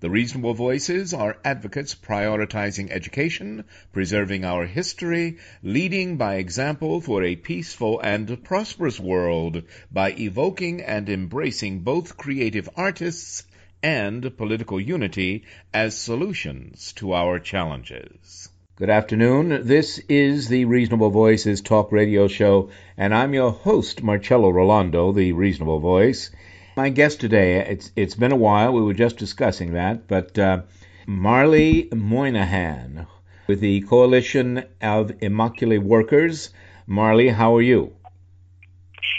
The reasonable voices are advocates prioritizing education, preserving our history, leading by example for a peaceful and prosperous world by evoking and embracing both creative artists and political unity as solutions to our challenges. Good afternoon. This is the Reasonable Voices Talk Radio Show, and I'm your host, Marcello Rollando, the Reasonable Voice. My guest today, it's it's been a while. We were just discussing that, but uh, Marley Moynahan with the Coalition of Immokalee Workers. Marley, how are you?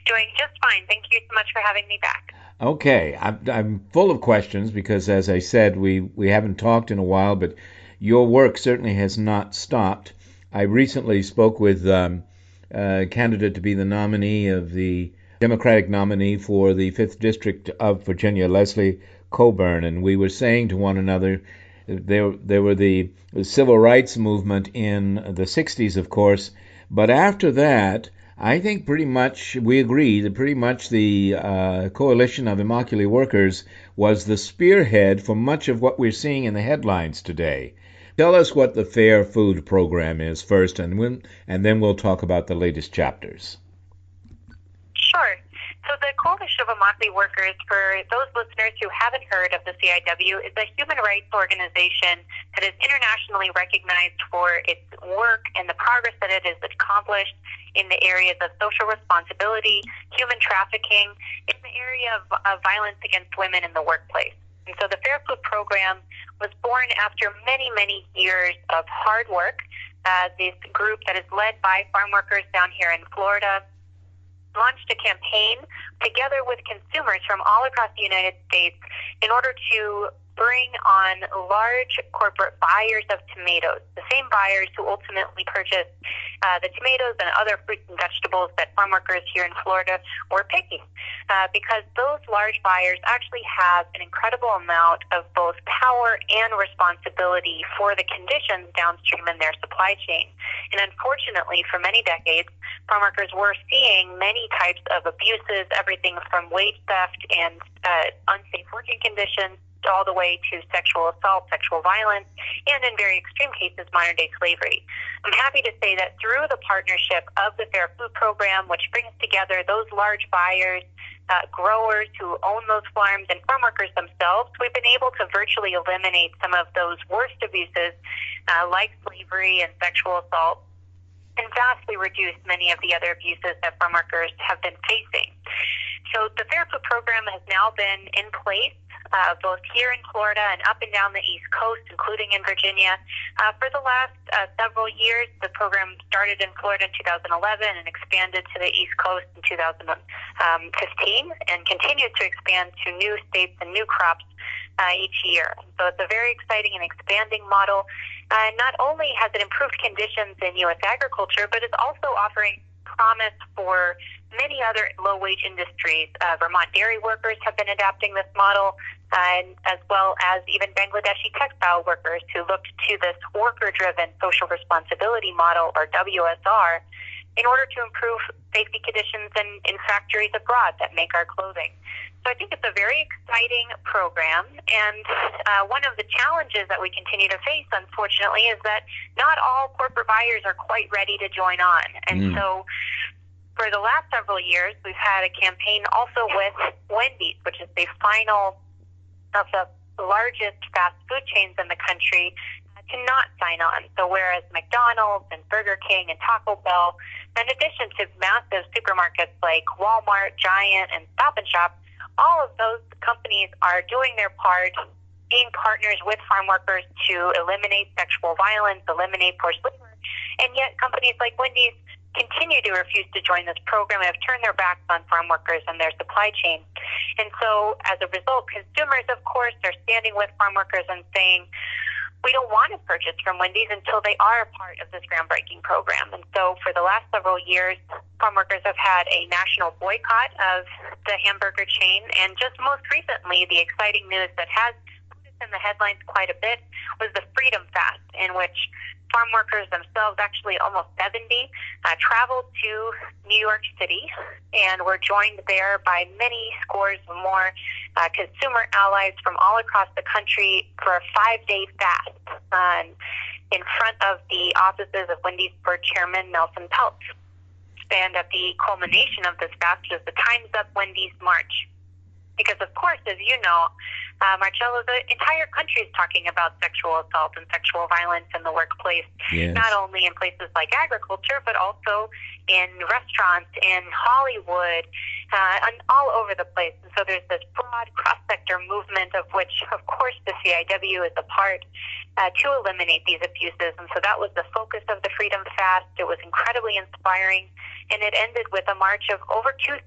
Doing just fine. Thank you so much for having me back. Okay, I'm, I'm full of questions because, as I said, we, we haven't talked in a while, but your work certainly has not stopped. I recently spoke with um, a candidate to be the nominee of the Democratic nominee for the 5th District of Virginia, Leslie Cockburn, and we were saying to one another, there, there were the, civil rights movement in the 60s, of course, but after that, I think pretty much we agree that pretty much the uh, Coalition of Immokalee Workers was the spearhead for much of what we're seeing in the headlines today. Tell us what the Fair Food Program is first, and, when, and then we'll talk about the latest chapters. So the Coalition of Immokalee Workers, for those listeners who haven't heard of the CIW, is a human rights organization that is internationally recognized for its work and the progress that it has accomplished in the areas of social responsibility, human trafficking, in the area of, of violence against women in the workplace. And so the Fair Food Program was born after many, many years of hard work. Uh, this group that is led by farm workers down here in Florida launched a campaign together with consumers from all across the United States in order to bring on large corporate buyers of tomatoes, the same buyers who ultimately purchased uh, the tomatoes and other fruits and vegetables that farm workers here in Florida were picking. Uh, because those large buyers actually have an incredible amount of both power and responsibility for the conditions downstream in their supply chain. And unfortunately, for many decades, farm workers were seeing many types of abuses, everything from wage theft and uh, unsafe working conditions all the way to sexual assault, sexual violence, and in very extreme cases, modern day slavery. I'm happy to say that through the partnership of the Fair Food Program, which brings together those large buyers, uh, growers who own those farms, and farm workers themselves, we've been able to virtually eliminate some of those worst abuses uh, like slavery and sexual assault and vastly reduce many of the other abuses that farm workers have been facing. So the Fair Food Program has now been in place uh, both here in Florida and up and down the East Coast, including in Virginia. Uh, for the last uh, several years, the program started in Florida in 2011 and expanded to the East Coast in 2015 and continues to expand to new states and new crops uh, each year. So it's a very exciting and expanding model. Uh, not only has it improved conditions in U.S. agriculture, but it's also offering promise for many other low wage industries. Uh, Vermont dairy workers have been adapting this model, and as well as even Bangladeshi textile workers who looked to this worker driven social responsibility model, or WSR, in order to improve safety conditions in, in factories abroad that make our clothing. So I think it's a very exciting program, and uh, one of the challenges that we continue to face, unfortunately, is that not all corporate buyers are quite ready to join on. And mm. so for the last several years, we've had a campaign also with Wendy's, which is the final of the largest fast food chains in the country to not sign on. So whereas McDonald's and Burger King and Taco Bell, in addition to massive supermarkets like Walmart, Giant, and Stop and Shop, all of those companies are doing their part being partners with farm workers to eliminate sexual violence, eliminate forced labor, and yet companies like Wendy's continue to refuse to join this program and have turned their backs on farm workers and their supply chain. And so, as a result, consumers, of course, are standing with farm workers and saying, we don't want to purchase from Wendy's until they are a part of this groundbreaking program. And so for the last several years, farm workers have had a national boycott of the hamburger chain. And just most recently, the exciting news that has put us in the headlines quite a bit was the Freedom Fast, in which farm workers themselves, actually almost 70, uh, traveled to New York City and were joined there by many scores more uh, consumer allies from all across the country for a five day fast um, in front of the offices of Wendy's board chairman Nelson Peltz. And at the culmination of this fast was the Time's Up Wendy's March. Because, of course, as you know, uh, Marcello, the entire country is talking about sexual assault and sexual violence in the workplace, yes. not only in places like agriculture, but also in restaurants, in Hollywood, uh, and all over the place. And so there's this broad cross-sector movement of which, of course, the CIW is a part uh, to eliminate these abuses. And so that was the focus of the Freedom Fast. It was incredibly inspiring and it ended with a march of over 2,000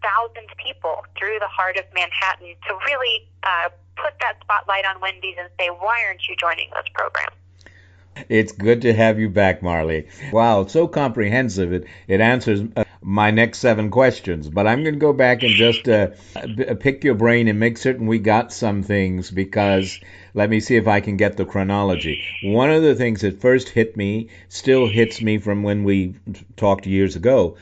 people through the heart of Manhattan to really uh, put that spotlight on Wendy's and say, why aren't you joining this program? It's good to have you back, Marley. Wow, so comprehensive. It it answers uh, my next seven questions. But I'm going to go back and just uh, pick your brain and make certain we got some things because let me see if I can get the chronology. One of the things that first hit me, still hits me from when we talked years ago,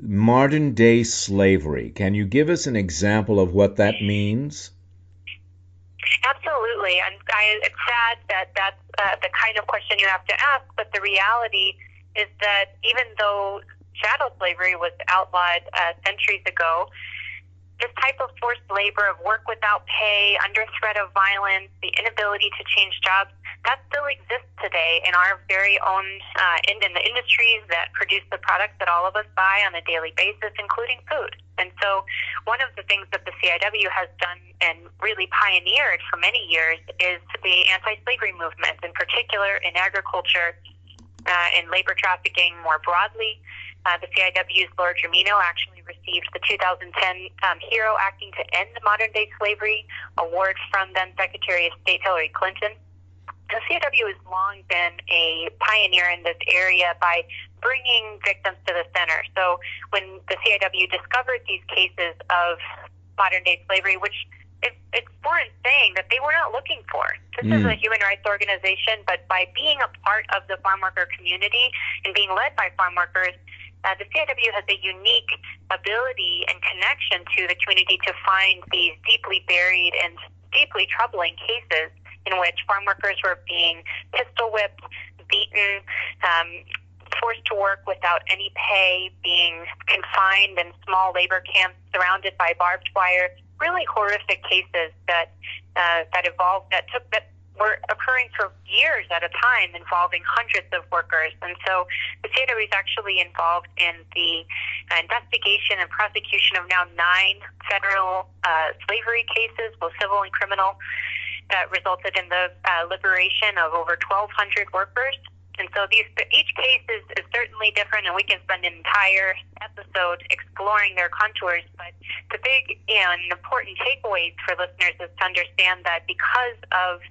modern day slavery. Can you give us an example of what that means? Absolutely. And I, it's sad that that's uh, the kind of question you have to ask, but the reality is that even though chattel slavery was outlawed uh, centuries ago, this type of forced labor of work without pay, under threat of violence, the inability to change jobs, that still exists today in our very own, uh, in, in the industries that produce the products that all of us buy on a daily basis, including food. And so, one of the things that the CIW has done and really pioneered for many years is the anti slavery movement, in particular in agriculture, uh, in labor trafficking more broadly. Uh, the CIW's Laura Germino actually received the 2010 um, Hero Acting to End Modern Day Slavery award from then Secretary of State Hillary Clinton. The CIW has long been a pioneer in this area by bringing victims to the center. So when the CIW discovered these cases of modern day slavery, which it, it's foreign saying that they were not looking for. This mm. is a human rights organization, but by being a part of the farm worker community and being led by farm workers, uh, the CIW has a unique ability and connection to the community to find these deeply buried and deeply troubling cases in which farm workers were being pistol whipped, beaten, um, forced to work without any pay, being confined in small labor camps surrounded by barbed wire. Really horrific cases that uh, that evolved that took that were occurring for years at a time involving hundreds of workers. And so the CIW is actually involved in the investigation and prosecution of now nine federal uh, slavery cases, both civil and criminal, that resulted in the uh, liberation of over 1,200 workers. And so these each case is, is certainly different, and we can spend an entire episode exploring their contours. But the big and important takeaways for listeners is to understand that because of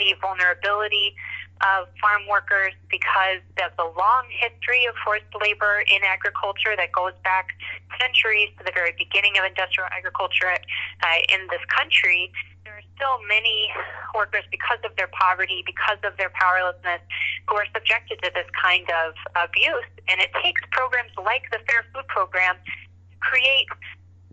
the vulnerability of farm workers because of the long history of forced labor in agriculture that goes back centuries to the very beginning of industrial agriculture uh, in this country. There are still many workers, because of their poverty, because of their powerlessness, who are subjected to this kind of abuse. And it takes programs like the Fair Food Program to create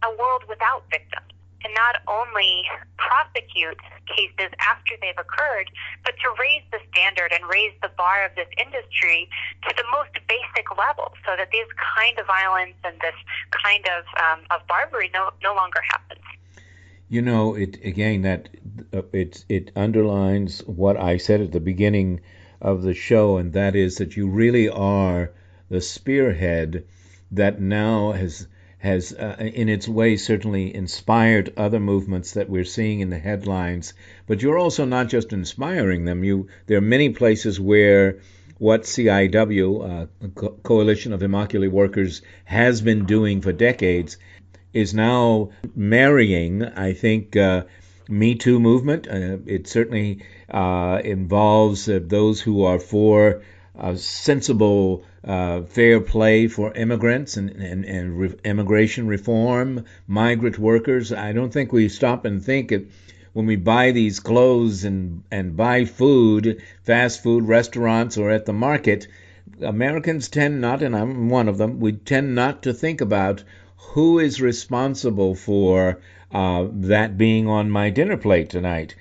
a world without victims to not only prosecute cases after they've occurred, but to raise the standard and raise the bar of this industry to the most basic level so that this kind of violence and this kind of, um, of barbary no, no longer happens. You know, it again that uh, it it underlines what I said at the beginning of the show, and that is that you really are the spearhead that now has has uh, in its way certainly inspired other movements that we're seeing in the headlines. But you're also not just inspiring them. You there are many places where what CIW uh, Co- Coalition of Immokalee Workers has been doing for decades is now marrying I think uh, me Too movement uh, it certainly uh, involves uh, those who are for sensible uh, fair play for immigrants and, and, and re- immigration reform, migrant workers. I don't think we stop and think it, when we buy these clothes and, and buy food, fast food restaurants or at the market, Americans tend not, and I'm one of them, we tend not to think about who is responsible for uh, that being on my dinner plate tonight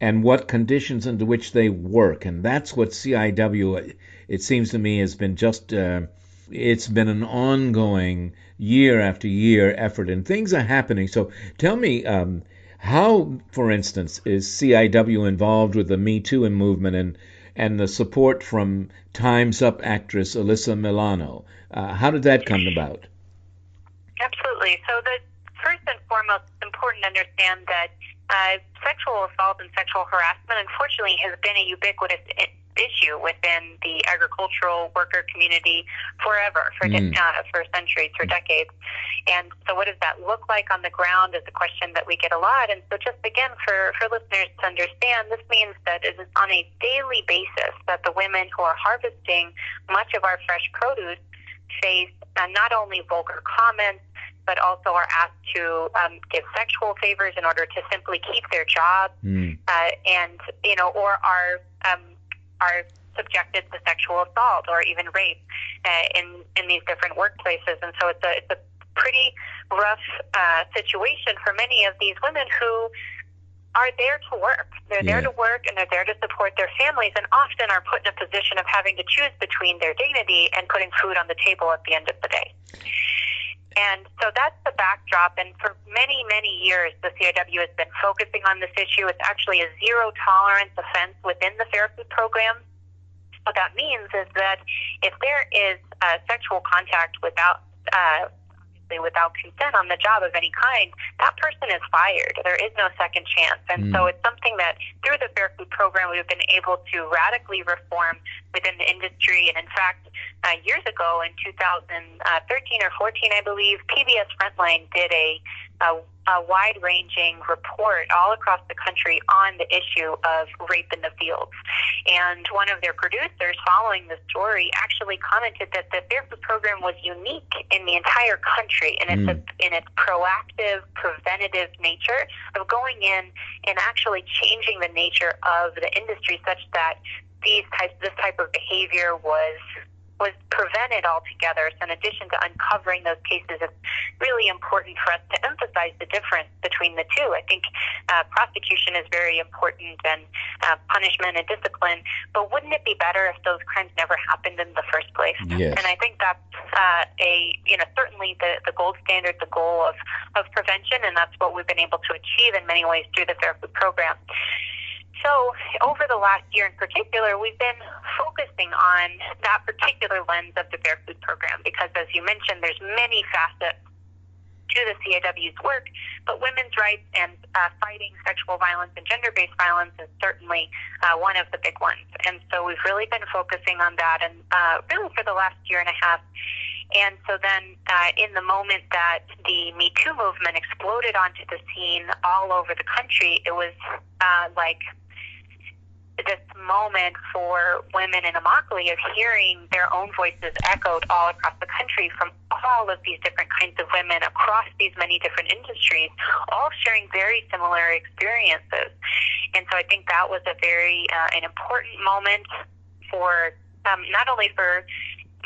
and what conditions under which they work. And that's what CIW it seems to me has been just uh, it's been an ongoing year after year effort, and things are happening. So tell me. Um, how, for instance, is CIW involved with the Me Too movement and and the support from Time's Up actress Alyssa Milano? Uh, how did that come about? Absolutely. So the first and foremost, it's important to understand that uh, sexual assault and sexual harassment, unfortunately, has been a ubiquitous issue within the agricultural worker community forever, for mm. uh, for centuries, for decades. And so, what does that look like on the ground? Is a question that we get a lot. And so, just again, for for listeners to understand, this means that it is on a daily basis that the women who are harvesting much of our fresh produce face uh, not only vulgar comments but also are asked to um, give sexual favors in order to simply keep their job, mm. uh, and you know, or are um, are subjected to sexual assault or even rape uh, in in these different workplaces, and so it's a it's a pretty rough uh, situation for many of these women who are there to work. They're yeah. there to work and they're there to support their families, and often are put in a position of having to choose between their dignity and putting food on the table at the end of the day. And so that's the backdrop. And for many, many years, the CIW has been focusing on this issue. It's actually a zero tolerance offense within the Fair Food Program. What that means is that if there is uh, sexual contact without uh, without consent on the job of any kind, that person is fired. There is no second chance. And mm. so it's something that through the Fair Food Program, we've been able to radically reform within the industry. And in fact, uh, years ago in 2013 or 14, I believe, PBS Frontline did a a, a wide ranging report all across the country on the issue of rape in the fields. And one of their producers, following the story, actually commented that the Fair Food program was unique in the entire country in its, mm. in its proactive, preventative nature of going in and actually changing the nature of the industry such that these types, this type of behavior was was prevented altogether. So, in addition to uncovering those cases, it's really important for us to emphasize the difference between the two. I think uh, prosecution is very important and uh, punishment and discipline, but wouldn't it be better if those crimes never happened in the first place? Yes. And I think that's uh, a you know certainly the the gold standard, the goal of of prevention, and that's what we've been able to achieve in many ways through the Fair Food program. So, over the last year in particular, we've been focusing on that particular lens of the Fair Food Program because, as you mentioned, there's many facets to the CIW's work, but women's rights and uh, fighting sexual violence and gender based violence is certainly uh, one of the big ones. And so we've really been focusing on that and uh, really for the last year and a half. And so then, uh, in the moment that the Me Too movement exploded onto the scene all over the country, it was uh, like this moment for women in Immokalee of hearing their own voices echoed all across the country from all of these different kinds of women across these many different industries, all sharing very similar experiences. And so I think that was a very uh, an important moment for um, not only for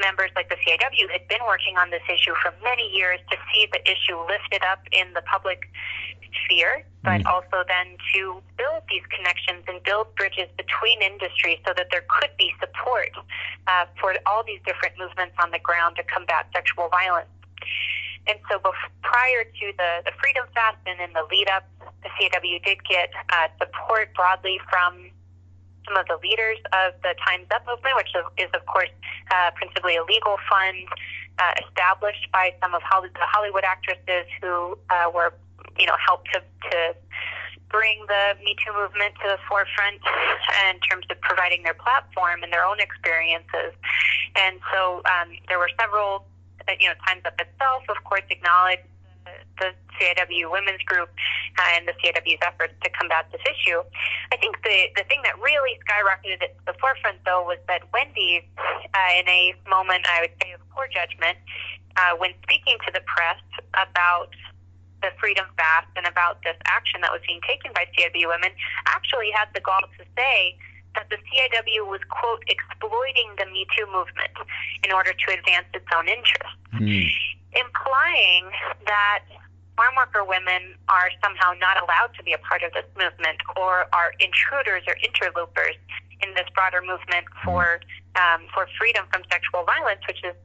members like the CIW had been working on this issue for many years to see the issue lifted up in the public sphere, but mm. also then to build these connections and build bridges between industries so that there could be support uh, for all these different movements on the ground to combat sexual violence. And so before, prior to the, the Freedom Fast and in the lead up, the CIW did get uh, support broadly from some of the leaders of the Time's Up movement, which is, of course, uh, principally a legal fund uh, established by some of Hollywood, the Hollywood actresses who uh, were, you know, helped to, to bring the Me Too movement to the forefront in terms of providing their platform and their own experiences. And so um, there were several, uh, you know, Time's Up itself, of course, acknowledged the CIW Women's Group uh, and the CIW's efforts to combat this issue. I think the, the thing that really skyrocketed it to the forefront, though, was that Wendy, uh, in a moment, I would say, of poor judgment, uh, when speaking to the press about the Freedom Fast and about this action that was being taken by CIW women, actually had the gall to say that the CIW was, quote, exploiting the Me Too movement in order to advance its own interests. Mm implying that farm worker women are somehow not allowed to be a part of this movement or are intruders or interlopers in this broader movement for um, for freedom from sexual violence, which is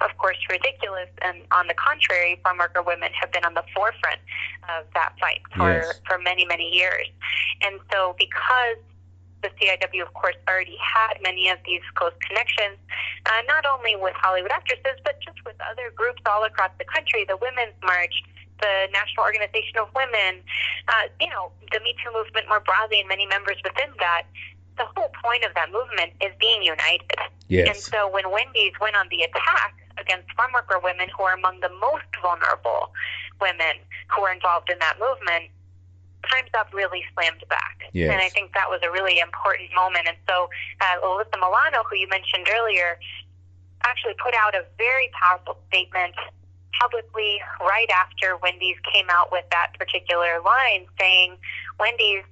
of course ridiculous. And on the contrary, farm worker women have been on the forefront of that fight for yes. for many many years. And so because the CIW, of course, already had many of these close connections, uh, not only with Hollywood actresses, but just with other groups all across the country. The Women's March, the National Organization of Women, uh, you know, the Me Too movement more broadly, and many members within that. The whole point of that movement is being united. Yes. And so when Wendy's went on the attack against farm worker women, who are among the most vulnerable women who are involved in that movement, Time's Up really slammed back. Yes. And I think that was a really important moment. And so uh, Alyssa Milano, who you mentioned earlier, actually put out a very powerful statement publicly right after Wendy's came out with that particular line saying, Wendy's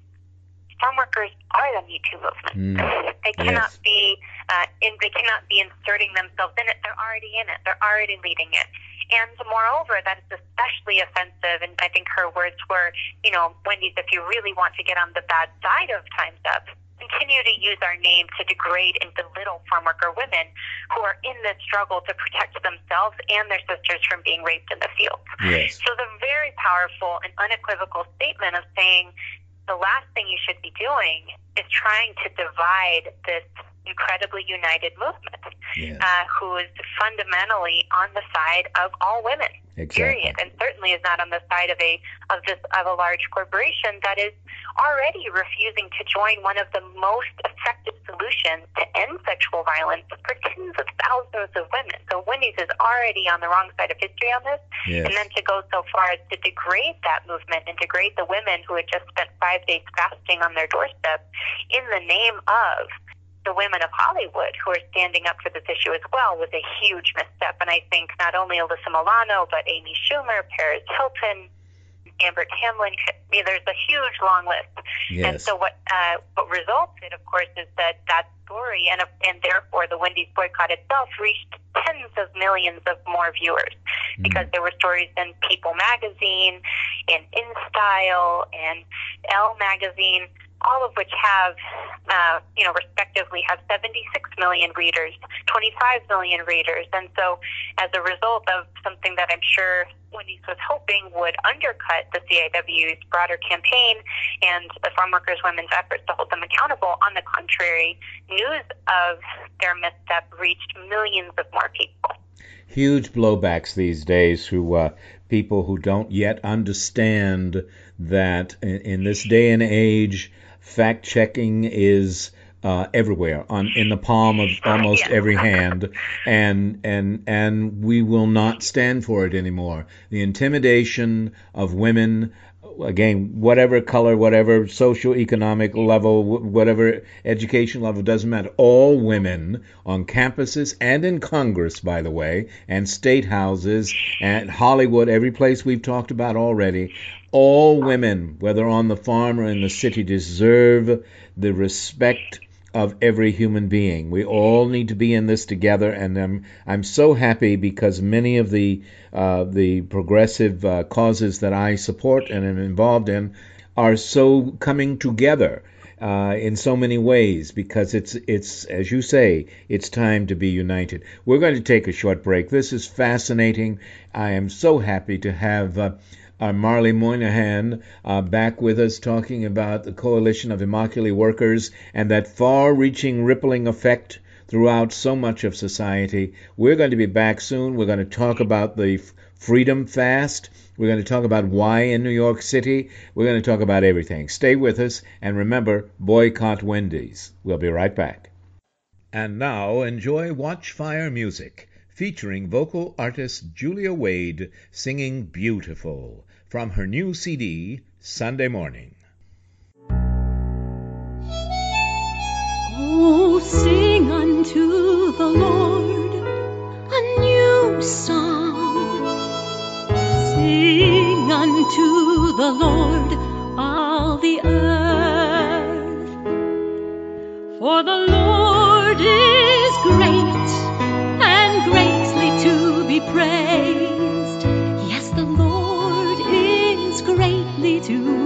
farm workers are the Me Too movement. Mm, they cannot yes. be uh, in, they cannot be inserting themselves in it. They're already in it. They're already leading it. And moreover, that is especially offensive. And I think her words were, you know, Wendy's, if you really want to get on the bad side of Time's Up, continue to use our name to degrade and belittle farm worker women who are in this struggle to protect themselves and their sisters from being raped in the field. Yes. So the very powerful and unequivocal statement of saying the last thing you should be doing is trying to divide this incredibly united movement yes. uh, who is fundamentally on the side of all women. Exactly. Period, and certainly is not on the side of a of this of a large corporation that is already refusing to join one of the most effective solutions to end sexual violence for tens of thousands of women. So Wendy's is already on the wrong side of history on this, yes. and then to go so far as to degrade that movement and degrade the women who had just spent five days fasting on their doorstep in the name of the women of Hollywood who are standing up for this issue as well was a huge misstep. And I think not only Alyssa Milano, but Amy Schumer, Paris Hilton, Amber mean, there's a huge long list. Yes. And so what uh, what resulted, of course, is that that story and and therefore the Wendy's boycott itself reached tens of millions of more viewers mm. because there were stories in People magazine, in InStyle, and Elle magazine all of which have, uh, you know, respectively have 76 million readers, 25 million readers. And so, as a result of something that I'm sure Wendy's was hoping would undercut the CIW's broader campaign and the farm workers women's efforts to hold them accountable, on the contrary, news of their misstep reached millions of more people. Huge blowbacks these days who uh, people who don't yet understand that in, in this day and age, fact checking is uh, everywhere on in the palm of almost every hand. And and and we will not stand for it anymore. The intimidation of women again whatever color whatever social economic level whatever education level doesn't matter. All women on campuses and in congress by the way and state houses and hollywood every place we've talked about already all women, whether on the farm or in the city, deserve the respect of every human being. We all need to be in this together, and I'm I'm so happy because many of the uh, the progressive uh, causes that I support and am involved in are so coming together. Uh, in so many ways, because it's it's as you say, it's time to be united. We're going to take a short break. This is fascinating. I am so happy to have uh, Marley Moynahan uh, back with us talking about the Coalition of Immokalee Workers and that far reaching rippling effect throughout so much of society. We're going to be back soon. We're going to talk about the Freedom Fast. We're going to talk about why in New York City. We're going to talk about everything. Stay with us and remember boycott Wendy's. We'll be right back. And now enjoy Watchfire music featuring vocal artist Julia Wade singing Beautiful from her new CD, Sunday Morning. Oh, sing unto the Lord a new song. Sing unto the Lord all the earth. For the Lord is great and greatly to be praised. To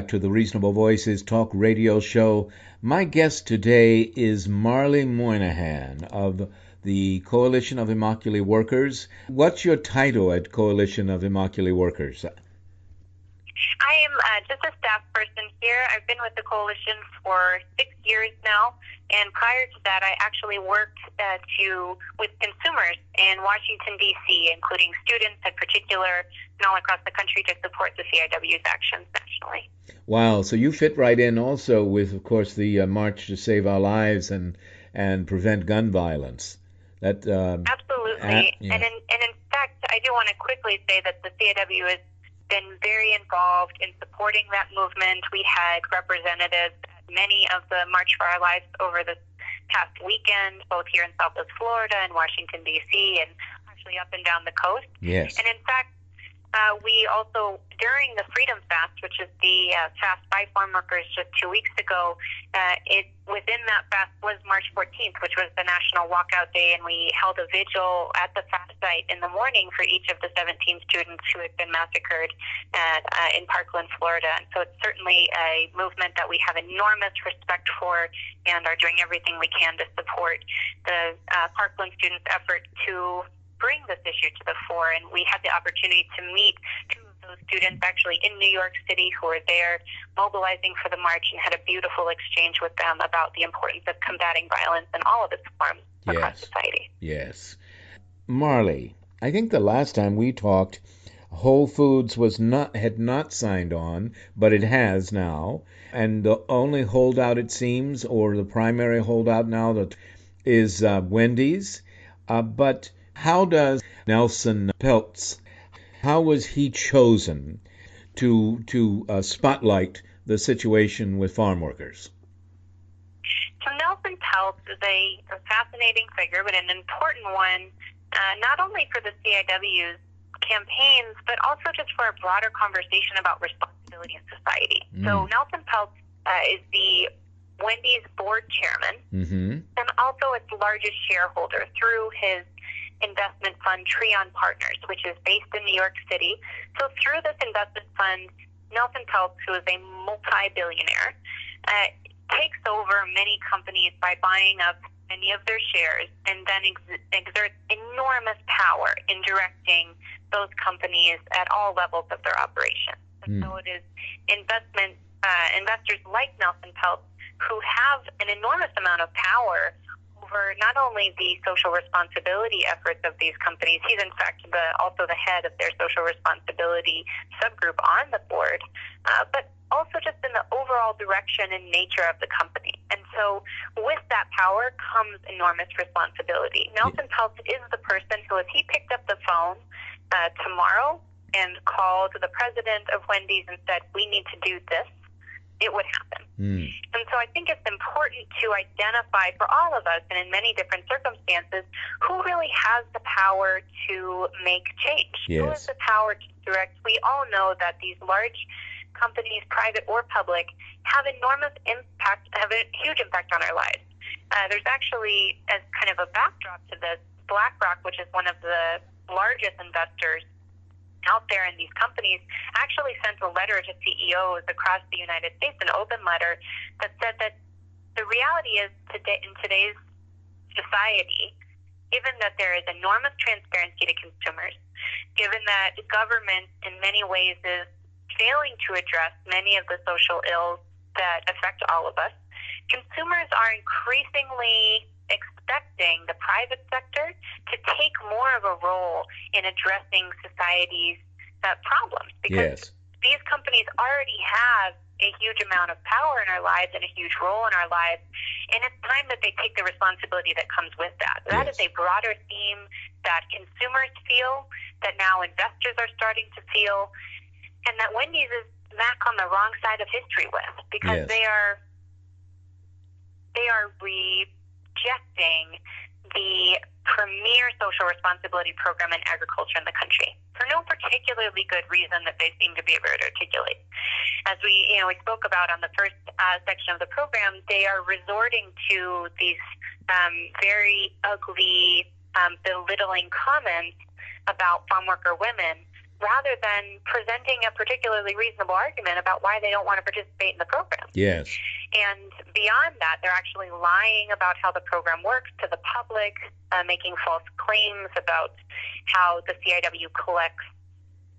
back to the Reasonable Voices Talk Radio Show. My guest today is Marley Moynahan of the Coalition of Immokalee Workers. What's your title at Coalition of Immokalee Workers? I am uh, just a staff person here. I've been with the coalition for six years now, and prior to that, I actually worked uh, to with consumers in Washington D.C., including students in particular, and all across the country to support the CIW's actions nationally. Wow, so you fit right in also with, of course, the uh, March to Save Our Lives and and prevent gun violence. That um, Absolutely, Uh, yeah. and in, and in fact, I do want to quickly say that the CIW has been very involved in supporting that movement. We had representatives at many of the March for Our Lives over the past weekend, both here in Southwest Florida and Washington D.C., and actually up and down the coast. yes, And in fact, uh, we also, during the Freedom Fast, which is the uh, fast by farm workers just two weeks ago, uh, it within that fast was March 14th, which was the National Walkout Day, and we held a vigil at the fast site in the morning for each of the 17 students who had been massacred at, uh, in Parkland, Florida. And so it's certainly a movement that we have enormous respect for and are doing everything we can to support the uh, Parkland students' effort to bring this issue to the fore. And we had the opportunity to meet two of those students actually in New York City who were there mobilizing for the march and had a beautiful exchange with them about the importance of combating violence in all of its forms across Yes. society. yes. Marley, I think the last time we talked, Whole Foods was not had not signed on, but it has now, and the only holdout it seems, or the primary holdout now, that is uh, Wendy's. Uh, but how does Nelson Peltz? How was he chosen to to uh, spotlight the situation with farm workers? So Nelson Peltz is a, a fascinating figure, but an important one, uh, not only for the CIW's campaigns, but also just for a broader conversation about responsibility in society. So Nelson Peltz uh, is the Wendy's board chairman Mm-hmm. and also its largest shareholder through his investment fund Trian Partners, which is based in New York City. So through this investment fund, Nelson Peltz, who is a multi-billionaire, uh, takes over many companies by buying up many of their shares and then ex- exerts enormous power in directing those companies at all levels of their operations. And so it is investment uh, investors like Nelson Peltz who have an enormous amount of power over not only the social responsibility efforts of these companies. He's in fact the, also the head of their social responsibility subgroup on the board, uh, but also just in the overall direction and nature of the company. And so, with that power comes enormous responsibility. Nelson Peltz is the person who, if he picked up the phone uh, tomorrow and called the president of Wendy's and said, "We need to do this," it would happen. Mm. And so I think it's important to identify for all of us and in many different circumstances who really has the power to make change. Who has the power to direct? We all know that these large companies, private or public, have enormous impact, have a huge impact on our lives. Uh, there's actually, as kind of a backdrop to this, BlackRock, which is one of the largest investors out there in these companies actually sent a letter to CEOs across the United States, an open letter that said that the reality is today in today's society, given that there is enormous transparency to consumers, given that government in many ways is failing to address many of the social ills that affect all of us, consumers are increasingly expecting the private sector to take more of a role in addressing society's uh, problems because Yes. these companies already have a huge amount of power in our lives and a huge role in our lives, and it's time that they take the responsibility that comes with that. That is Yes. a broader theme that consumers feel, that now investors are starting to feel, and that Wendy's is back on the wrong side of history with because Yes. they are they are rejecting the premier social responsibility program in agriculture in the country for no particularly good reason that they seem to be able to articulate. As we, you know, we spoke about on the first uh, section of the program, they are resorting to these um, very ugly, um, belittling comments about farm worker women rather than presenting a particularly reasonable argument about why they don't want to participate in the program. Yes. And beyond that, they're actually lying about how the program works to the public, uh, making false claims about how the CIW collects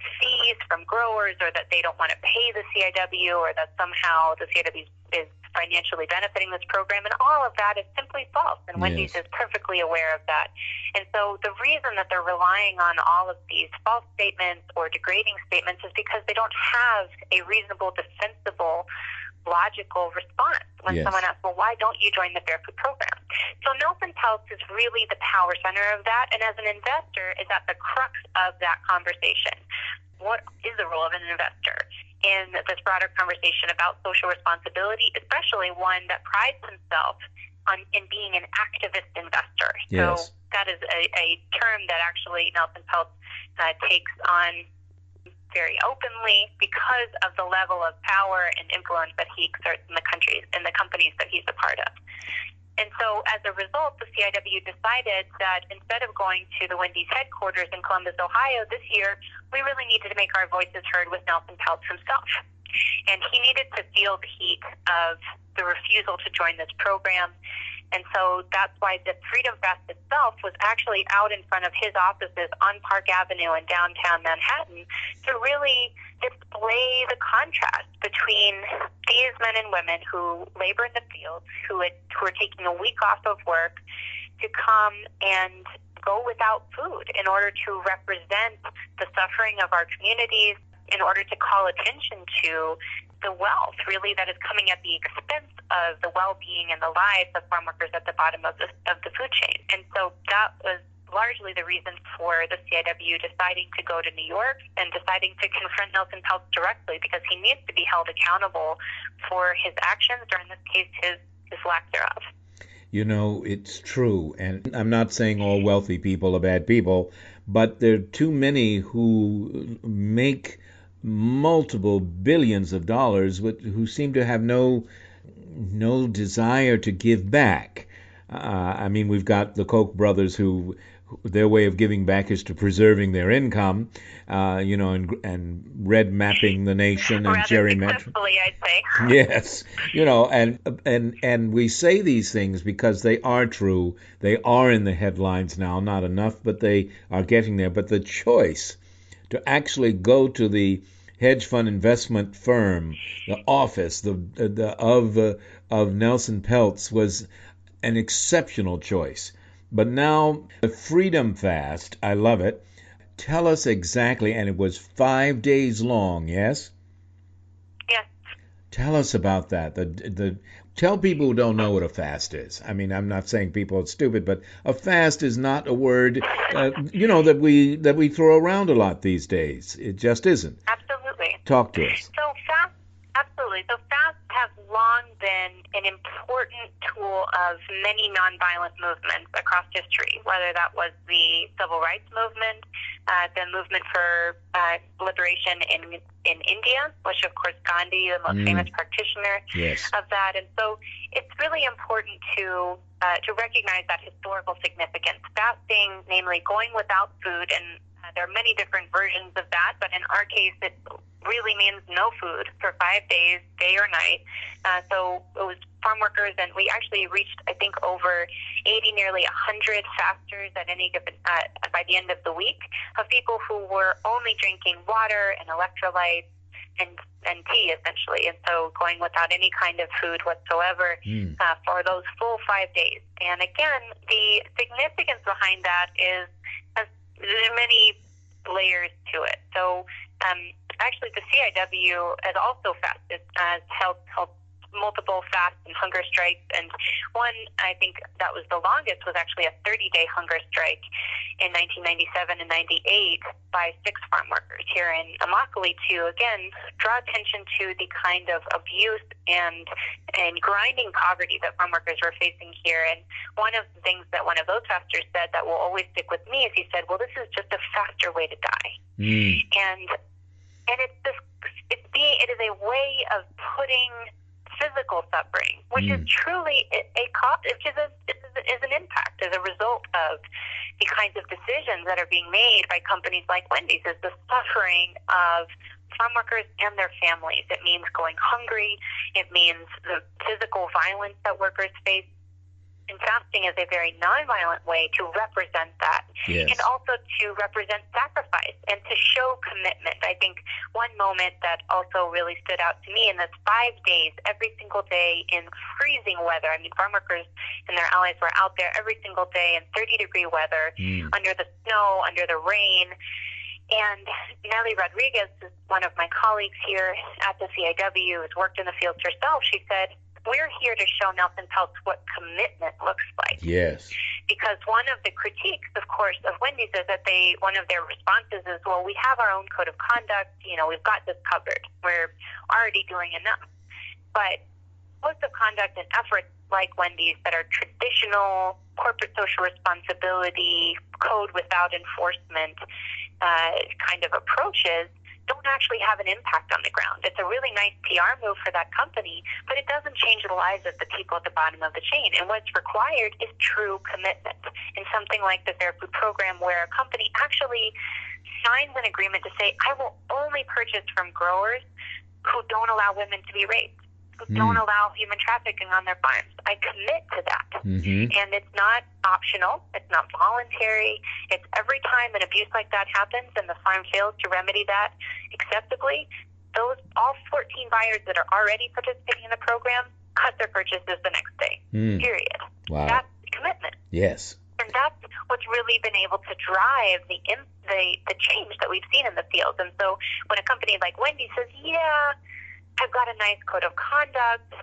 fees from growers or that they don't want to pay the CIW or that somehow the CIW is financially benefiting this program. And all of that is simply false. And Wendy's is perfectly aware of that. And so the reason that they're relying on all of these false statements or degrading statements is because they don't have a reasonable, defensible, logical response when Yes. someone asks, well, why don't you join the Fair Food Program? So Nelson Peltz is really the power center of that, and as an investor, is at the crux of that conversation. What is the role of an investor in this broader conversation about social responsibility, especially one that prides himself on in being an activist investor? Yes. So that is a, a term that actually Nelson Peltz uh, takes on very openly because of the level of power and influence that he exerts in the countries in the companies that he's a part of. And so, as a result, the CIW decided that instead of going to the Wendy's headquarters in Columbus, Ohio this year, we really needed to make our voices heard with Nelson Peltz himself. And he needed to feel the heat of the refusal to join this program. And so that's why the Freedom Fast itself was actually out in front of his offices on Park Avenue in downtown Manhattan to really display the contrast between these men and women who labor in the fields, who, had, who are taking a week off of work to come and go without food in order to represent the suffering of our communities, in order to call attention to the wealth really that is coming at the expense of the well-being and the lives of farm workers at the bottom of the of the food chain. And so that was largely the reason for the CIW deciding to go to New York and deciding to confront Nelson Peltz directly because he needs to be held accountable for his actions, or in this case, his his lack thereof. You know, it's true. And I'm not saying all wealthy people are bad people, but there are too many who make multiple billions of dollars with, who seem to have no no desire to give back. Uh, I mean, we've got the Koch brothers who their way of giving back is to preserving their income, uh, you know, and, and red mapping the nation and gerrymandering. I'd say. Yes, you know, and and and we say these things because they are true. They are in the headlines now, not enough, but they are getting there. But the choice to actually go to the hedge fund investment firm, the office, the, the of uh, of Nelson Peltz was an exceptional choice. But now the Freedom Fast, I love it. Tell us exactly, and it was five days long, yes? Yes. Tell us about that. The the tell people who don't know what a fast is. I mean, I'm not saying people are stupid, but a fast is not a word, uh, you know, that we that we throw around a lot these days. It just isn't. Absolutely. Talk to us. So fast, absolutely. So fast has long been an important tool of many nonviolent movements across history, whether that was the civil rights movement, uh, the movement for uh, liberation in in India, which of course Gandhi, the most Mm. famous practitioner Yes. of that, and so it's really important to uh, to recognize that historical significance. Fasting, namely going without food, and uh, there are many different versions of that, but in our case, it really means no food for five days, day or night. Uh, so it was farm workers, and we actually reached, I think, over 80, nearly 100 fasters at any given uh, by the end of the week of people who were only drinking water and electrolytes and and tea essentially, and so going without any kind of food whatsoever Mm. uh, for those full five days. And again, the significance behind that is has there are many layers to it. So um, actually, the CIW has also fasted, has held, held multiple fasts and hunger strikes, and one I think that was the longest was actually a 30-day hunger strike in 1997 and 98 by six farm workers here in Immokalee to again draw attention to the kind of abuse and and grinding poverty that farm workers were facing here. And one of the things that one of those fasters said that will always stick with me is he said, "Well, this is just a faster way to die." Mm. and and it's this it's being it is a way of putting physical suffering, which is Mm. truly a, a cost, which is, a, is, is an impact as a result of the kinds of decisions that are being made by companies like Wendy's. Is the suffering of farm workers and their families. It means going hungry. It means the physical violence that workers face. And fasting is a very nonviolent way to represent that Yes. and also to represent sacrifice and to show commitment. I think one moment that also really stood out to me in this five days, every single day in freezing weather. I mean, farm workers and their allies were out there every single day in 30 degree weather, Mm. under the snow, under the rain. And Nellie Rodriguez one of my colleagues here at the CIW, who's worked in the fields herself. She said, We're here to show Nelson Peltz what commitment looks like Yes. because one of the critiques, of course, of Wendy's is that they one of their responses is, well, we have our own code of conduct. You know, we've got this covered. We're already doing enough. But codes of conduct and efforts like Wendy's that are traditional corporate social responsibility, code without enforcement uh, kind of approaches don't actually have an impact on the ground. It's a really nice PR move for that company, but it doesn't change the lives of the people at the bottom of the chain. And what's required is true commitment in something like the Fair Food Program, where a company actually signs an agreement to say, I will only purchase from growers who don't allow women to be raped, Hmm. don't allow human trafficking on their farms. I commit to that. Mm-hmm. And it's not optional. It's not voluntary. It's every time an abuse like that happens and the farm fails to remedy that acceptably, those all 14 buyers that are already participating in the program cut their purchases the next day. Mm. Period. Wow. That's commitment. Yes. And that's what's really been able to drive the the the change that we've seen in the field. And so when a company like Wendy says, "Yeah, I've got a nice code of conduct,"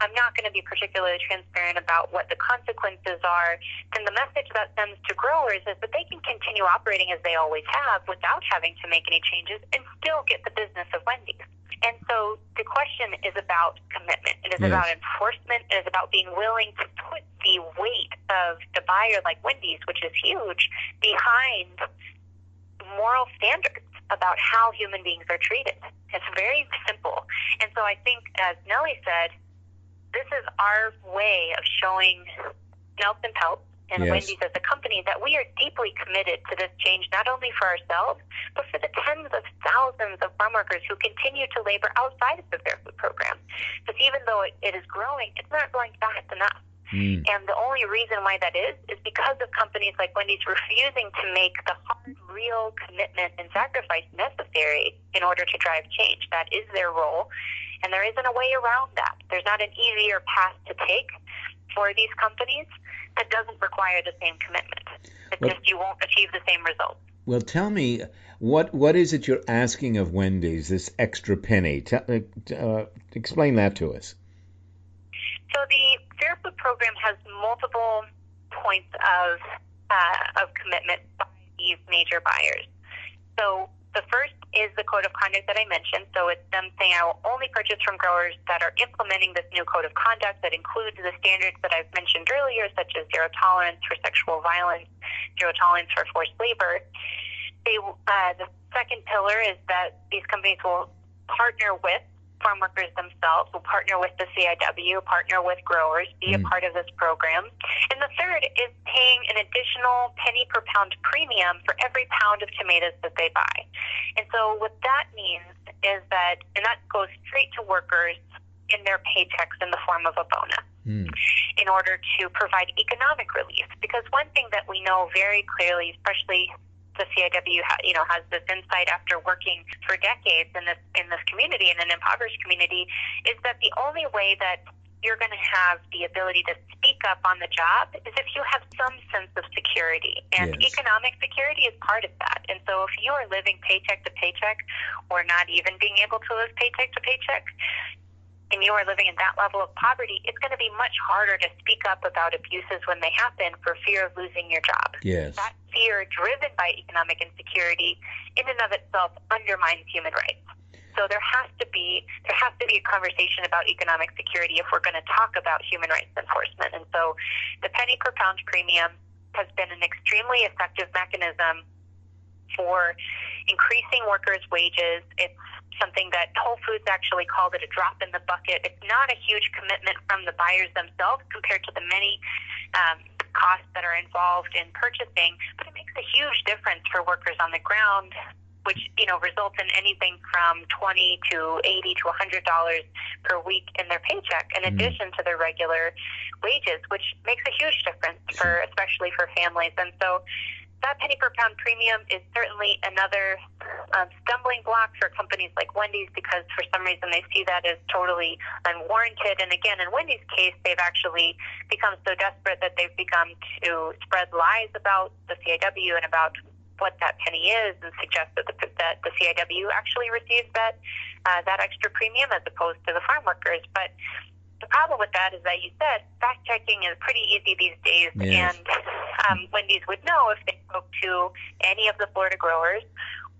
I'm not going to be particularly transparent about what the consequences are, then the message that sends to growers is that they can continue operating as they always have without having to make any changes and still get the business of Wendy's. And so the question is about commitment. It is Yes. about enforcement. It is about being willing to put the weight of the buyer like Wendy's, which is huge, behind moral standards about how human beings are treated. It's very simple. And so I think, as Nellie said, this is our way of showing Nelson Peltz and Yes. Wendy's as a company that we are deeply committed to this change, not only for ourselves, but for the tens of thousands of farm workers who continue to labor outside of the Fair Food Program. Because even though it, it is growing, it's not growing fast enough. Mm. And the only reason why that is is because of companies like Wendy's refusing to make the hard, real commitment and sacrifice necessary in order to drive change. That is their role, and there isn't a way around that. There's not an easier path to take for these companies that doesn't require the same commitment. It's Well- just you won't achieve the same results. Well, tell me what what is it you're asking of Wendy's? This extra penny. Tell, uh, uh, explain that to us. So the Fair Program has multiple points of uh, of commitment by these major buyers. So the first is the code of conduct that I mentioned. So it's them saying I will only purchase from growers that are implementing this new code of conduct that includes the standards that I've mentioned earlier, such as zero tolerance for sexual violence, zero tolerance for forced labor. They, uh, the second pillar is that these companies will partner with farm workers themselves, will partner with the CIW, partner with growers, be a Mm. part of this program. And the third is paying an additional penny per pound premium for every pound of tomatoes that they buy. And so what that means is that, and that goes straight to workers in their paychecks in the form of a bonus Mm. in order to provide economic relief. Because one thing that we know very clearly, especially the CIW, ha- you know, has this insight after working for decades in this in this community in an impoverished community, is that the only way that you're going to have the ability to speak up on the job is if you have some sense of security. And Yes. economic security is part of that. And so if you are living paycheck to paycheck or not even being able to live paycheck to paycheck, and you are living in that level of poverty, it's going to be much harder to speak up about abuses when they happen for fear of losing your job. Yes. That fear, driven by economic insecurity, in and of itself undermines human rights. So there has to be there has to be a conversation about economic security if we're going to talk about human rights enforcement. And so, the penny per pound premium has been an extremely effective mechanism for increasing workers' wages. It's something that Whole Foods actually called it a drop in the bucket. It's not a huge commitment from the buyers themselves compared to the many um, costs that are involved in purchasing, but it makes a huge difference for workers on the ground. Which you know results in anything from twenty to eighty to a hundred dollars per week in their paycheck, in Mm. addition to their regular wages, which makes a huge difference for especially for families. And so, that penny per pound premium is certainly another um, stumbling block for companies like Wendy's because for some reason they see that as totally unwarranted. And again, in Wendy's case, they've actually become so desperate that they've begun to spread lies about the CIW and about what that penny is and suggest that the, that the CIW actually receives that uh, that extra premium as opposed to the farm workers. But the problem with that is that you said fact checking is pretty easy these days, Yes. and um, Wendy's would know if they spoke to any of the Florida growers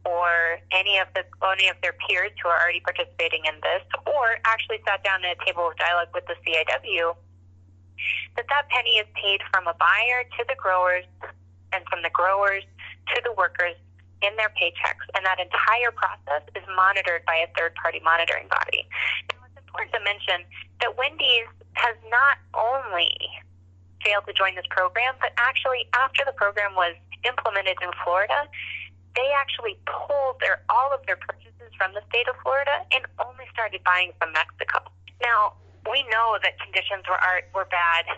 or any of the any of their peers who are already participating in this, or actually sat down at a table of dialogue with the CIW, that that penny is paid from a buyer to the growers and from the growers to the workers in their paychecks, and that entire process is monitored by a third party monitoring body. Now, important to mention that Wendy's has not only failed to join this program, but actually, after the program was implemented in Florida, they actually pulled their all of their purchases from the state of Florida and only started buying from Mexico. Now, we know that conditions were are, were bad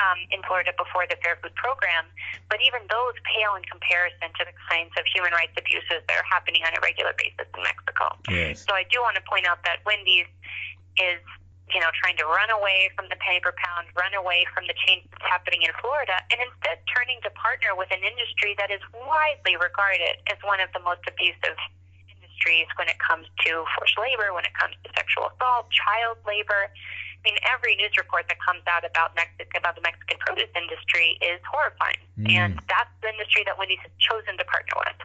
um, in Florida before the Fair Food Program, but even those pale in comparison to the kinds of human rights abuses that are happening on a regular basis in Mexico. Yes. So I do want to point out that Wendy's is, you know, trying to run away from the penny per pound, run away from the change that's happening in Florida, and instead turning to partner with an industry that is widely regarded as one of the most abusive industries when it comes to forced labor, when it comes to sexual assault, child labor. I mean, every news report that comes out about Mexico, about the Mexican produce industry is horrifying, Mm. and that's the industry that Wendy's has chosen to partner with.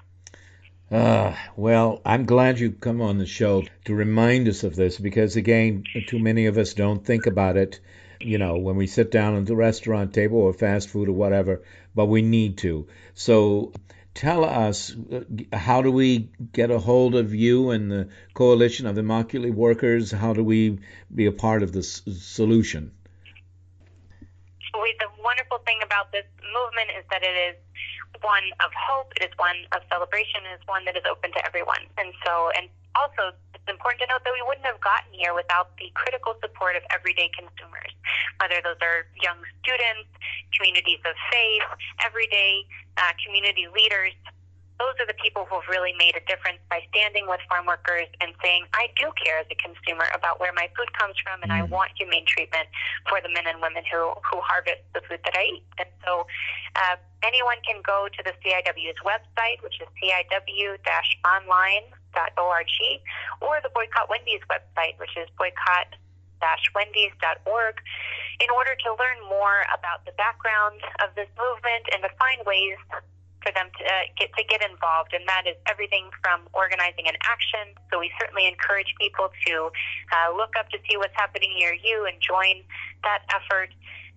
Uh, well, I'm glad you come on the show to remind us of this because, again, too many of us don't think about it, you know, when we sit down at the restaurant table or fast food or whatever, but we need to. So tell us, uh, how do we get a hold of you and the Coalition of Immokalee Workers? How do we be a part of this solution? the wonderful thing about this movement is that it is one of hope, it is one of celebration, it is one that is open to everyone. And so, and also, it's important to note that we wouldn't have gotten here without the critical support of everyday consumers, whether those are young students, communities of faith, everyday uh, community leaders, those are the people who have really made a difference by standing with farm workers and saying, I do care as a consumer about where my food comes from and I want humane treatment for the men and women who, who harvest the food that I eat. And so uh, anyone can go to the CIW's website, which is ciw-online.org, or the Boycott Wendy's website, which is boycott wendys.org in order to learn more about the background of this movement and to find ways for them to uh, get to get involved, and that is everything from organizing an action. So we certainly encourage people to uh, look up to see what's happening near you and join that effort.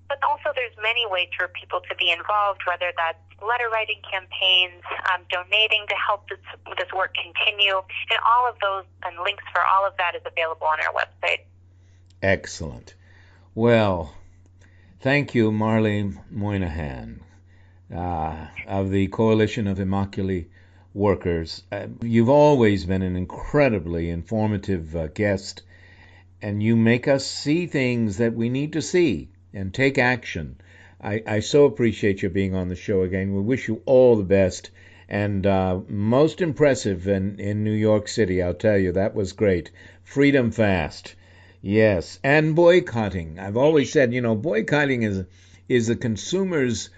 But also, there's many ways for people to be involved, whether that's letter writing campaigns, um, donating to help this, this work continue, and all of those and links for all of that is available on our website. Excellent. Well, thank you, Marley Moynahan uh, of the Coalition of Immokalee Workers. Uh, you've always been an incredibly informative uh, guest, and you make us see things that we need to see and take action. I, I so appreciate you being on the show again. We wish you all the best. And uh, most impressive in, in New York City, I'll tell you, that was great. Freedom Fast. Yes, and boycotting. I've always said, you know, boycotting is is the consumer's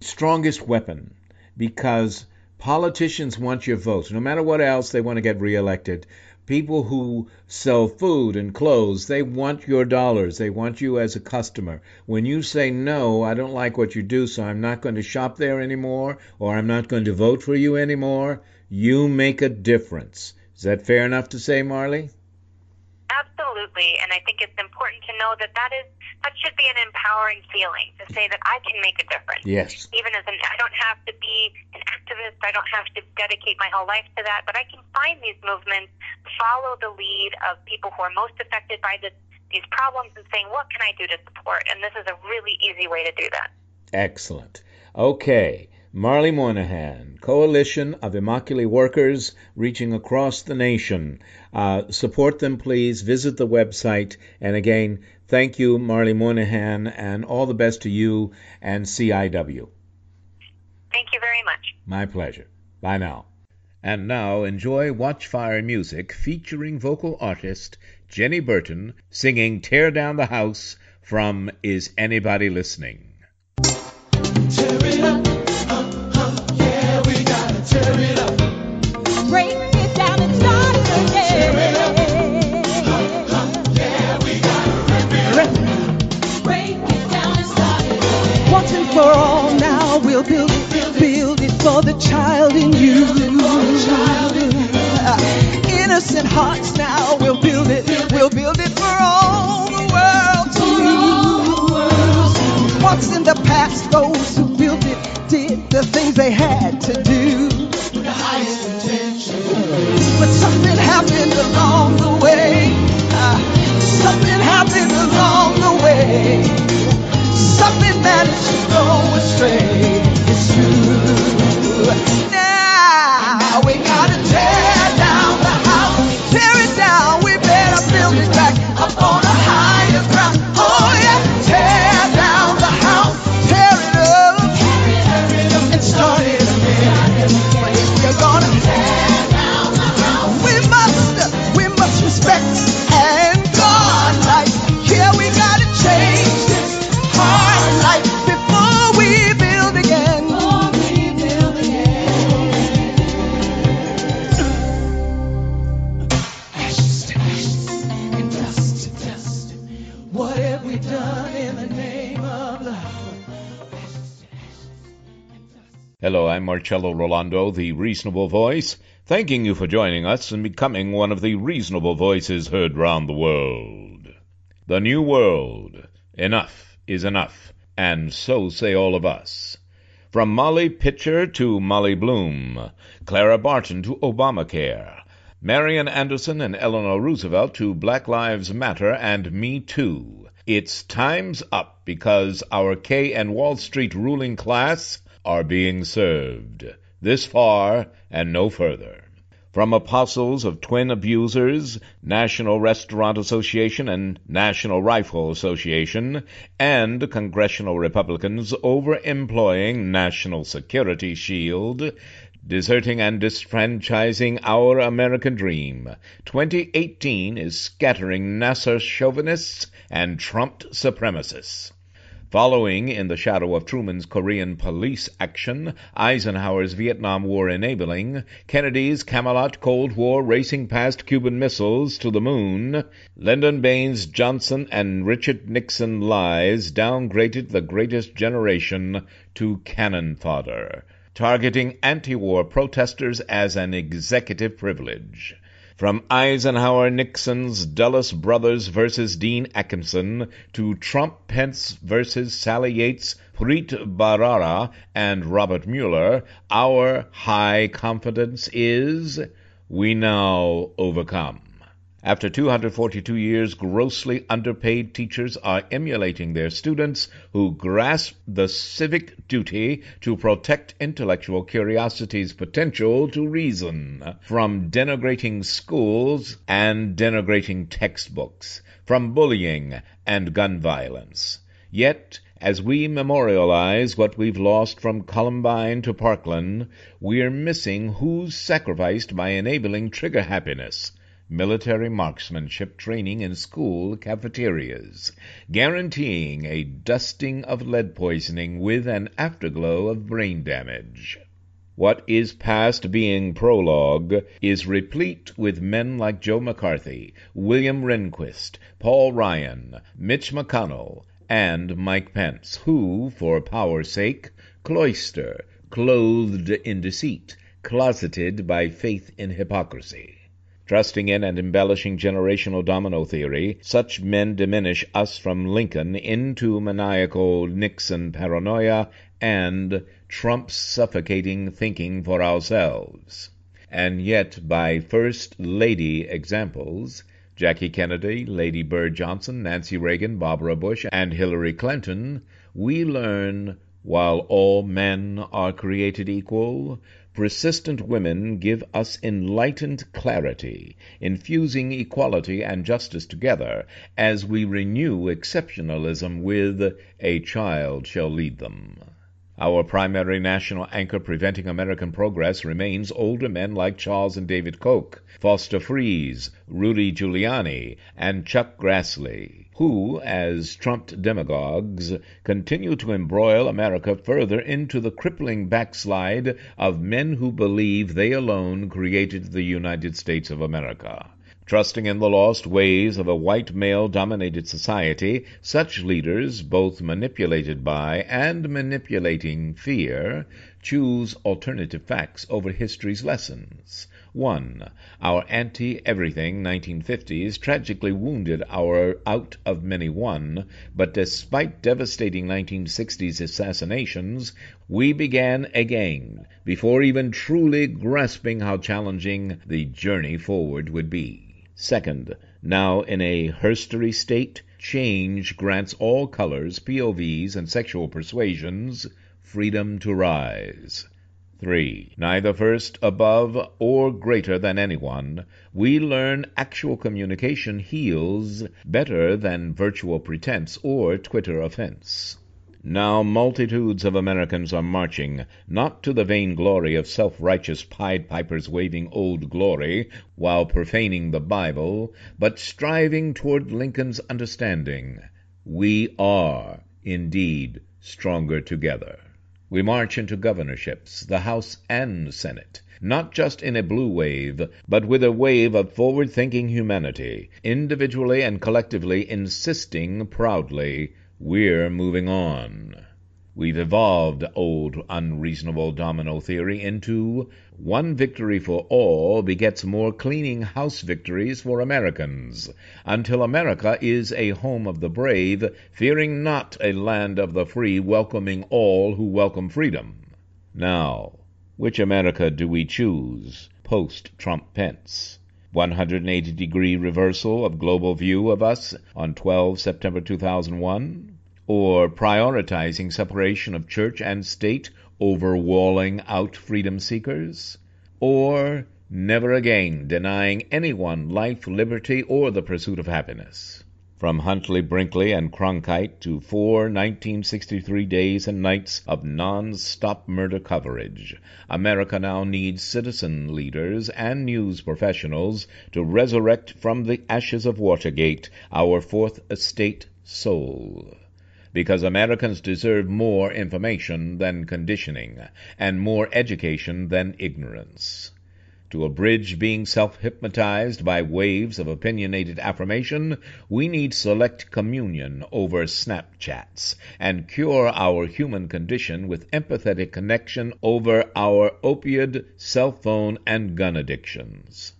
strongest weapon because politicians want your votes. No matter what else, they want to get reelected. People who sell food and clothes, they want your dollars. They want you as a customer. When you say, no, I don't like what you do, so I'm not going to shop there anymore, or I'm not going to vote for you anymore, you make a difference. Is that fair enough to say, Marley? Absolutely, and I think it's important to know that that is that should be an empowering feeling to say that I can make a difference. Yes. Even as an, I don't have to be an activist. I don't have to dedicate my whole life to that, but I can find these movements, follow the lead of people who are most affected by this, these problems, and saying, what can I do to support? And this is a really easy way to do that. Excellent. Okay. Marley Moynahan, Coalition of Immokalee Workers reaching across the nation. Uh, support them, please. Visit the website. And again, thank you, Marley Moynahan, and all the best to you and CIW. Thank you very much. My pleasure. Bye now. And now enjoy Watchfire music featuring vocal artist Jenny Burton singing Tear Down the House from Is Anybody Listening? Hearts now we'll build it, we'll build it for all the world to use. Once in the past, those who built it did the things they had to do. The highest intention. But something happened along the way. Ah, something happened along the way. Something managed to Hello, I'm Marcello Rollando, the Reasonable Voice, thanking you for joining us and becoming one of the reasonable voices heard round the world. The New World. Enough is enough, and so say all of us. From Molly Pitcher to Molly Bloom, Clara Barton to Obamacare, Marian Anderson and Eleanor Roosevelt to Black Lives Matter and Me Too. It's time's up because our K and Wall Street ruling class are being served. This far and no further. From apostles of twin abusers, National Restaurant Association and National Rifle Association, and congressional Republicans overemploying National Security Shield, deserting and disfranchising our American dream. 2018 is scattering Nasser chauvinists and Trump supremacists. Following in the shadow of Truman's Korean police action, Eisenhower's Vietnam War enabling, Kennedy's Camelot Cold War racing past Cuban missiles to the moon, Lyndon Baines Johnson and Richard Nixon lies downgraded the greatest generation to cannon fodder, targeting anti-war protesters as an executive privilege. From Eisenhower Nixon's Dulles Brothers versus Dean Acheson to Trump Pence versus Sally Yates, Preet Bharara, and Robert Mueller, our high confidence is we now overcome. After 242 years, grossly underpaid teachers are emulating their students who grasp the civic duty to protect intellectual curiosity's potential to reason from denigrating schools and denigrating textbooks, from bullying and gun violence. Yet, as we memorialize what we've lost from Columbine to Parkland, we're missing who's sacrificed by enabling trigger happiness military marksmanship training in school cafeterias, guaranteeing a dusting of lead poisoning with an afterglow of brain damage. What is past being prologue is replete with men like Joe McCarthy, William Rehnquist, Paul Ryan, Mitch McConnell, and Mike Pence, who, for power's sake, cloister, clothed in deceit, closeted by faith in hypocrisy. Trusting in and embellishing generational domino theory, such men diminish us from Lincoln into maniacal Nixon paranoia and Trump's suffocating thinking for ourselves. And yet, by First Lady examples, Jackie Kennedy, Lady Bird Johnson, Nancy Reagan, Barbara Bush, and Hillary Clinton, we learn while all men are created equal, persistent women give us enlightened clarity, infusing equality and justice together as we renew exceptionalism with A Child Shall Lead Them. Our primary national anchor preventing American progress remains older men like Charles and David Koch, Foster Friess, Rudy Giuliani, and Chuck Grassley who, as trumped demagogues, continue to embroil America further into the crippling backslide of men who believe they alone created the United States of America. Trusting in the lost ways of a white male dominated society, such leaders, both manipulated by and manipulating fear, choose alternative facts over history's lessons. 1. Our anti everything 1950s tragically wounded our out of many one, but despite devastating 1960s assassinations, we began again before even truly grasping how challenging the journey forward would be. Second, now in a herstory state, change grants all colors, POVs, and sexual persuasions freedom to rise. 3. Neither first, above, or greater than anyone, we learn actual communication heals better than virtual pretense or Twitter offense. Now multitudes of Americans are marching, not to the vain glory of self-righteous Pied Pipers waving Old Glory while profaning the Bible, but striving toward Lincoln's understanding. We are, indeed, stronger together. We march into governorships, the House and Senate, not just in a blue wave, but with a wave of forward thinking humanity, individually and collectively insisting proudly, we're moving on. We've evolved old unreasonable domino theory into one victory for all begets more cleaning house victories for Americans, until America is a home of the brave, fearing not a land of the free, welcoming all who welcome freedom. Now, which America do we choose post Trump Pence? 180 degree reversal of global view of us on 12 September 2001, or prioritizing separation of church and state over walling out freedom seekers, or never again denying anyone life, liberty, or the pursuit of happiness. From Huntley, Brinkley, and Cronkite to four 1963 days and nights of non-stop murder coverage, America now needs citizen leaders and news professionals to resurrect from the ashes of Watergate our fourth estate soul. Because Americans deserve more information than conditioning, and more education than ignorance to abridge being self-hypnotized by waves of opinionated affirmation, we need select communion over Snapchats and cure our human condition with empathetic connection over our opioid, cell phone, and gun addictions.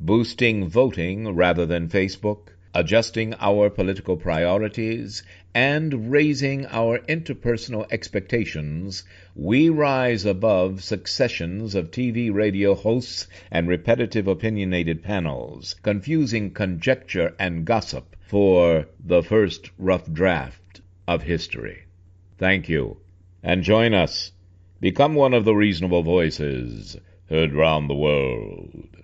Boosting voting rather than Facebook, adjusting our political priorities, and raising our interpersonal expectations, we rise above successions of TV radio hosts and repetitive opinionated panels, confusing conjecture and gossip for the first rough draft of history. Thank you, and join us. Become one of the reasonable voices heard round the world.